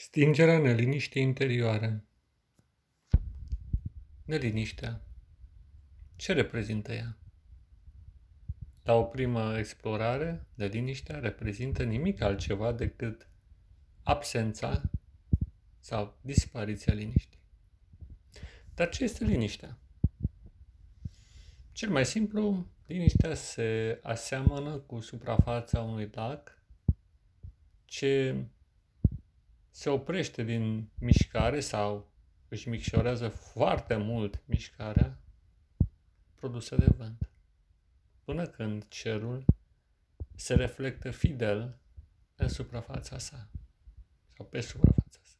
Stingerea neliniștii interioare. Neliniștea. Ce reprezintă ea? La o primă explorare, neliniștea reprezintă nimic altceva decât absența sau dispariția liniștii. Dar ce este liniștea? Cel mai simplu, liniștea se aseamănă cu suprafața unui lac ce se oprește din mișcare sau își micșorează foarte mult mișcarea produsă de vânt, până când cerul se reflectă fidel în suprafața sa sau pe suprafața sa.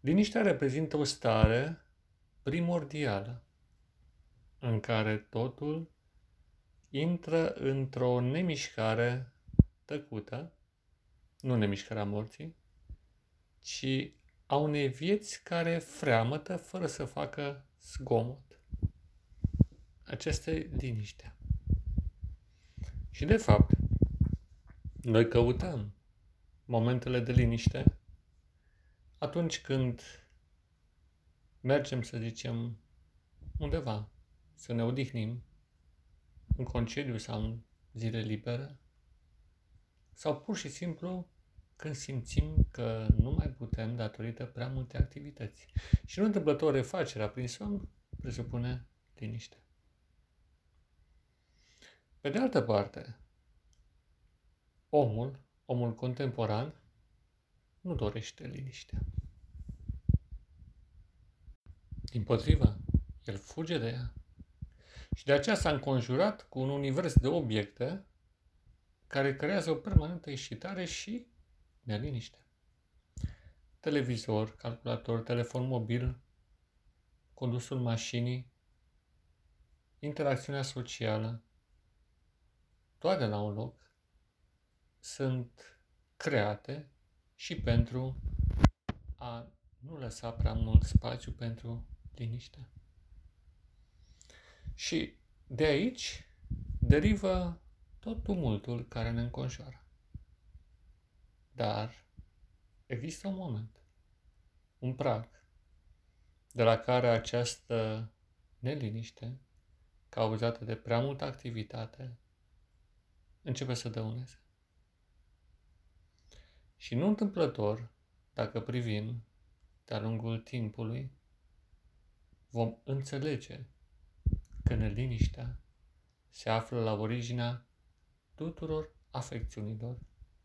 Liniștea reprezintă o stare primordială în care totul intră într-o nemișcare tăcută nu nemișcarea morții, ci a unei vieți care freamătă fără să facă zgomot. Aceasta e liniștea. Și de fapt, noi căutăm momentele de liniște atunci când mergem, să zicem, undeva, să ne odihnim, în concediu sau în zile libere, sau pur și simplu când simțim că nu mai putem datorită prea multe activități. Și nu întâmplător refacerea prin somn presupune liniște. Pe de altă parte, omul, omul contemporan, nu dorește liniștea. Din potriva, el fuge de ea. Și de aceea s-a înconjurat cu un univers de obiecte care creează o permanentă excitare și neliniște. Televizor, calculator, telefon mobil, condusul mașinii, interacțiunea socială, toate la un loc, sunt create și pentru a nu lăsa prea mult spațiu pentru liniște. Și de aici derivă tot tumultul care ne înconjoară. Dar există un moment, un prag, de la care această neliniște, cauzată de prea multă activitate, începe să dăuneze. Și nu întâmplător, dacă privim de-a lungul timpului, vom înțelege că neliniștea se află la originea tuturor afecțiunilor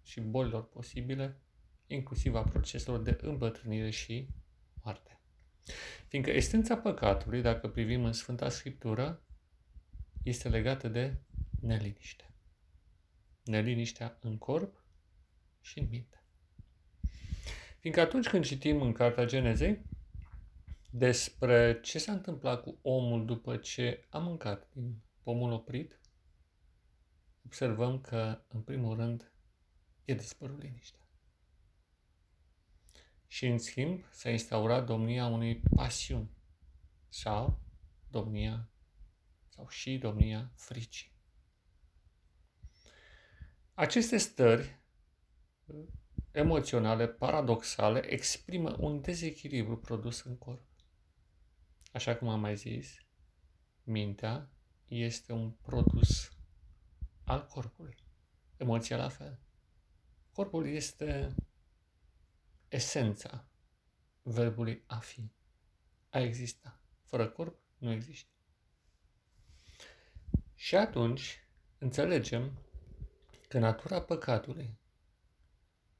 și bolilor posibile, inclusiv a proceselor de îmbătrânire și moarte. Fiindcă esența păcatului, dacă privim în Sfânta Scriptură, este legată de neliniște. Neliniștea în corp și în minte. Fiindcă atunci când citim în Cartea Genezei despre ce s-a întâmplat cu omul după ce a mâncat din pomul oprit, observăm că, în primul rând, e dispărut liniștea. Și, în schimb, s-a instaurat domnia unei pasiuni sau domnia sau și domnia fricii. Aceste stări emoționale, paradoxale, exprimă un dezechilibru produs în corp. Așa cum am mai zis, mintea este un produs al corpului. Emoția la fel. Corpul este esența verbului a fi, a exista. Fără corp nu există. Și atunci înțelegem că natura păcatului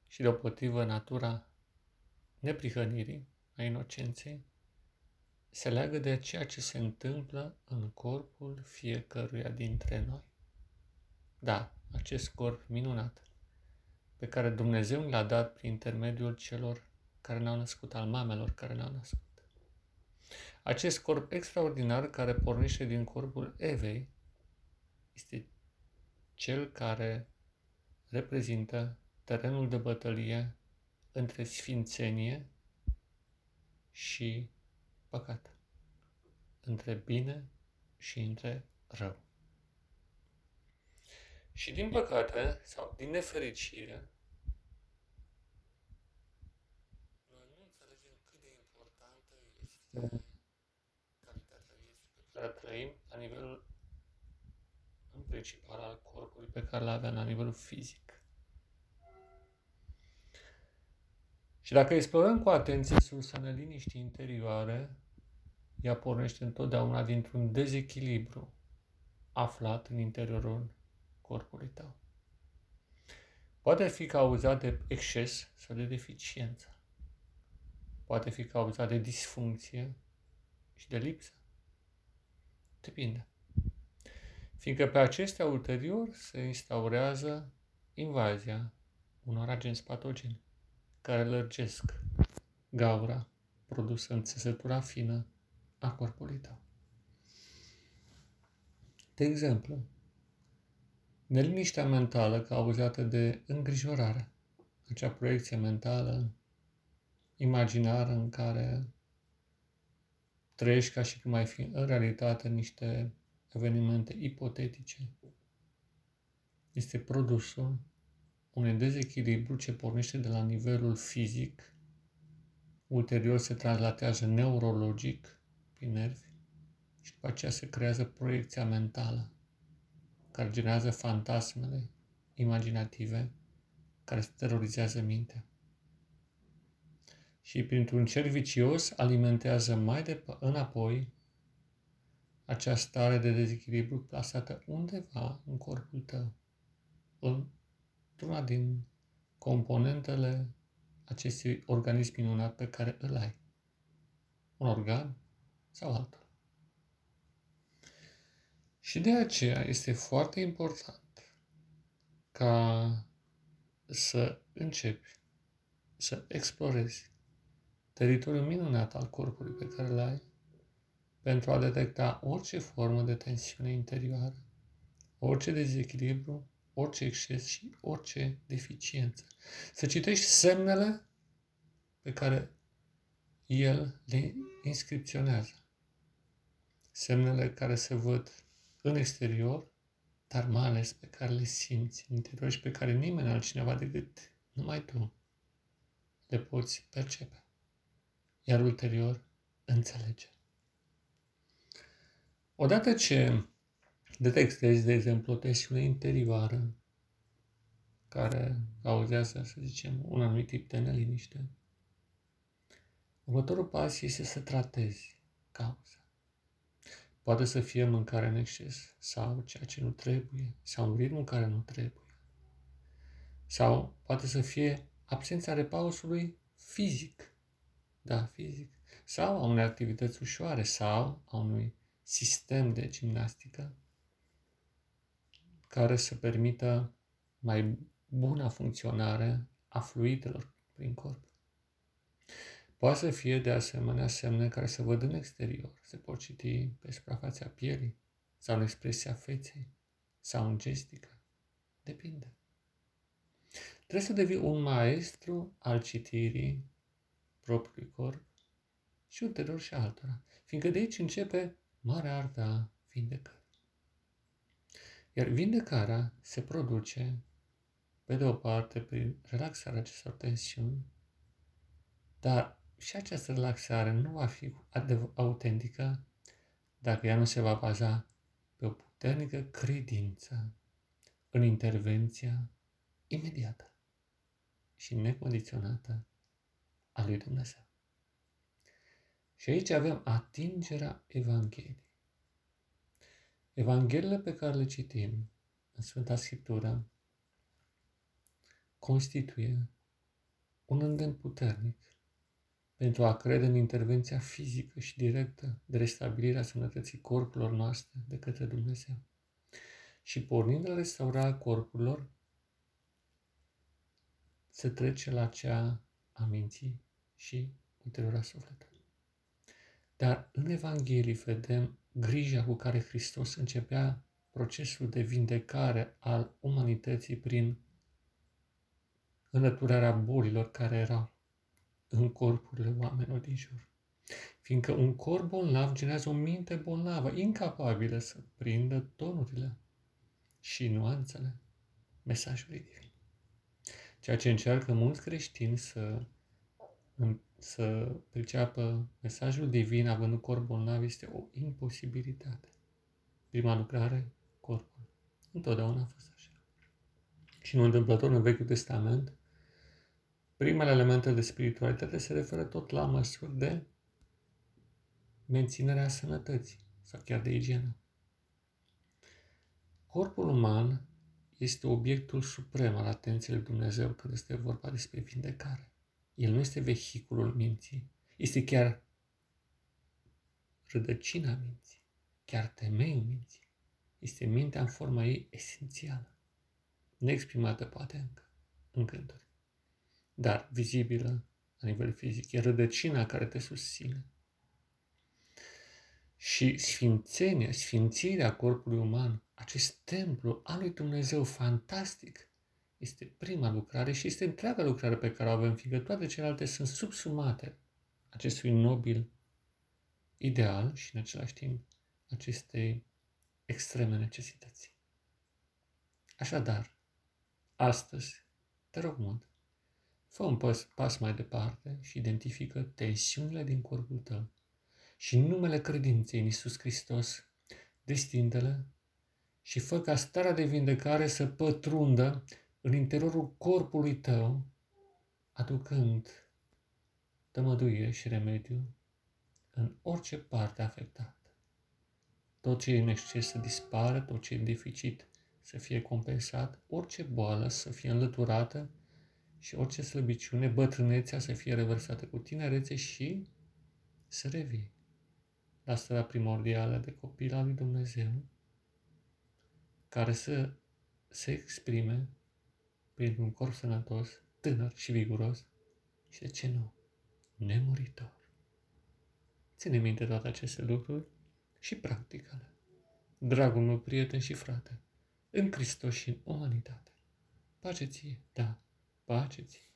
și deopotrivă natura neprihănirii, a inocenței, se leagă de ceea ce se întâmplă în corpul fiecăruia dintre noi. Da, acest corp minunat pe care Dumnezeu l-a dat prin intermediul celor care ne-au născut, al mamelor care ne-au născut. Acest corp extraordinar care pornește din corpul Evei este cel care reprezintă terenul de bătălie între sfințenie și păcat, între bine și între rău. Și din păcate, sau din nefericire, noi nu înțelegem cât de importantă este calitatea vieții pe care trăim la nivelul în principal al corpului pe care îl avem la nivelul fizic. Și dacă explorăm cu atenție sursele neliniștii interioare, ea pornește întotdeauna dintr-un dezechilibru aflat în interiorul corpului tău. Poate fi cauzat de exces sau de deficiență. Poate fi cauzat de disfuncție și de lipsă. Depinde. Fiindcă pe acestea ulterior se instaurează invazia unor agenți patogeni care lărgesc gaura produsă în țesătura fină a corpului tău. De exemplu, neliniștea mentală cauzată de îngrijorare, acea proiecție mentală, imaginară în care trăiești ca și cum ai fi în realitate niște evenimente ipotetice, este produsul unui dezechilibru ce pornește de la nivelul fizic, ulterior se translatează neurologic prin nervi și după aceea se creează proiecția mentală care generează fantasmele imaginative care terorizează mintea. Și printr-un cer vicios alimentează mai de înapoi acea stare de dezechilibru plasată undeva în corpul tău, într-una din componentele acestui organism minunat pe care îl ai. Un organ sau altul. Și de aceea este foarte important ca să începi să explorezi teritoriul minunat al corpului pe care îl ai pentru a detecta orice formă de tensiune interioară, orice dezechilibru, orice exces și orice deficiență. Să citești semnele pe care el le inscripționează. Semnele care se văd în exterior, dar mai ales pe care le simți în interior și pe care nimeni altcineva decât numai tu le poți percepe. Iar ulterior înțelege. Odată ce detectezi, de exemplu, o tensiune interioară care cauzează, să zicem, un anumit tip de neliniște, următorul pas este să tratezi cauza. Poate să fie mâncare în exces sau ceea ce nu trebuie, sau un ritm care nu trebuie. Sau poate să fie absența repausului fizic. Da, fizic. Sau a unei activități ușoare sau a unui sistem de gimnastică care să permită mai bună funcționare a fluidelor prin corp. Poate să fie de asemenea semne care se văd în exterior, se pot citi pe suprafața pielii sau în expresia feței sau în gestică. Depinde. Trebuie să devii un maestru al citirii propriului corp și ulterior și altora, fiindcă de aici începe marea artă a vindecării. Iar vindecarea se produce, pe de o parte, prin relaxarea acestor tensiuni, dar și această relaxare nu va fi autentică dacă ea nu se va baza pe o puternică credință în intervenția imediată și necondiționată a lui Dumnezeu. Și aici avem atingerea Evangheliei. Evangheliile pe care le citim în Sfânta Scriptură constituie un îndemn puternic pentru a crede în intervenția fizică și directă de restabilirea sănătății corpurilor noastre de către Dumnezeu. Și pornind la restaurarea corpurilor, se trece la cea a minții și ulterior a sufletului. Dar în Evanghelie vedem grija cu care Hristos începea procesul de vindecare al umanității prin înlăturarea bolilor care erau în corpurile oamenilor din jur. Fiindcă un corp bolnav generează o minte bolnavă, incapabilă să prindă tonurile și nuanțele mesajului divin. Ceea ce încearcă mulți creștini să să priceapă mesajul divin având un corp bolnav este o imposibilitate. Prima lucrare, corpul. Întotdeauna a fost așa. Și nu întâmplător în Vechiul Testament, primele elemente de spiritualitate se referă tot la măsuri de menținerea sănătății sau chiar de igienă. Corpul uman este obiectul suprem al atenției lui Dumnezeu când este vorba despre vindecare. El nu este vehiculul minții, este chiar rădăcina minții, chiar temeiul minții. Este mintea în forma ei esențială, neexprimată poate încă, în gânduri, dar vizibilă la nivel fizic. E rădăcina care te susține. Și sfințenia, sfințirea corpului uman, acest templu al lui Dumnezeu fantastic, este prima lucrare și este întreaga lucrare pe care o avem, fiindcă toate celelalte sunt subsumate acestui nobil ideal și în același timp acestei extreme necesități. Așadar, astăzi, te rog mult, fă un pas, pas mai departe și identifică tensiunile din corpul tău și în numele credinței în Iisus Hristos, destinde-le și fă ca starea de vindecare să pătrundă în interiorul corpului tău, aducând tămăduire și remediu în orice parte afectată. Tot ce e în exces să dispară, tot ce e în deficit să fie compensat, orice boală să fie înlăturată și orice slăbiciune, bătrânețea să fie reversată cu tinerețe și să revii la starea primordială de copil al lui Dumnezeu, care să se exprime prin un corp sănătos, tânăr și viguros și, de ce nu, nemuritor. Ține minte toate aceste lucruri și practică-le. Dragul meu prieten și frate, în Hristos și în umanitate. Pace ție, da, pace ție.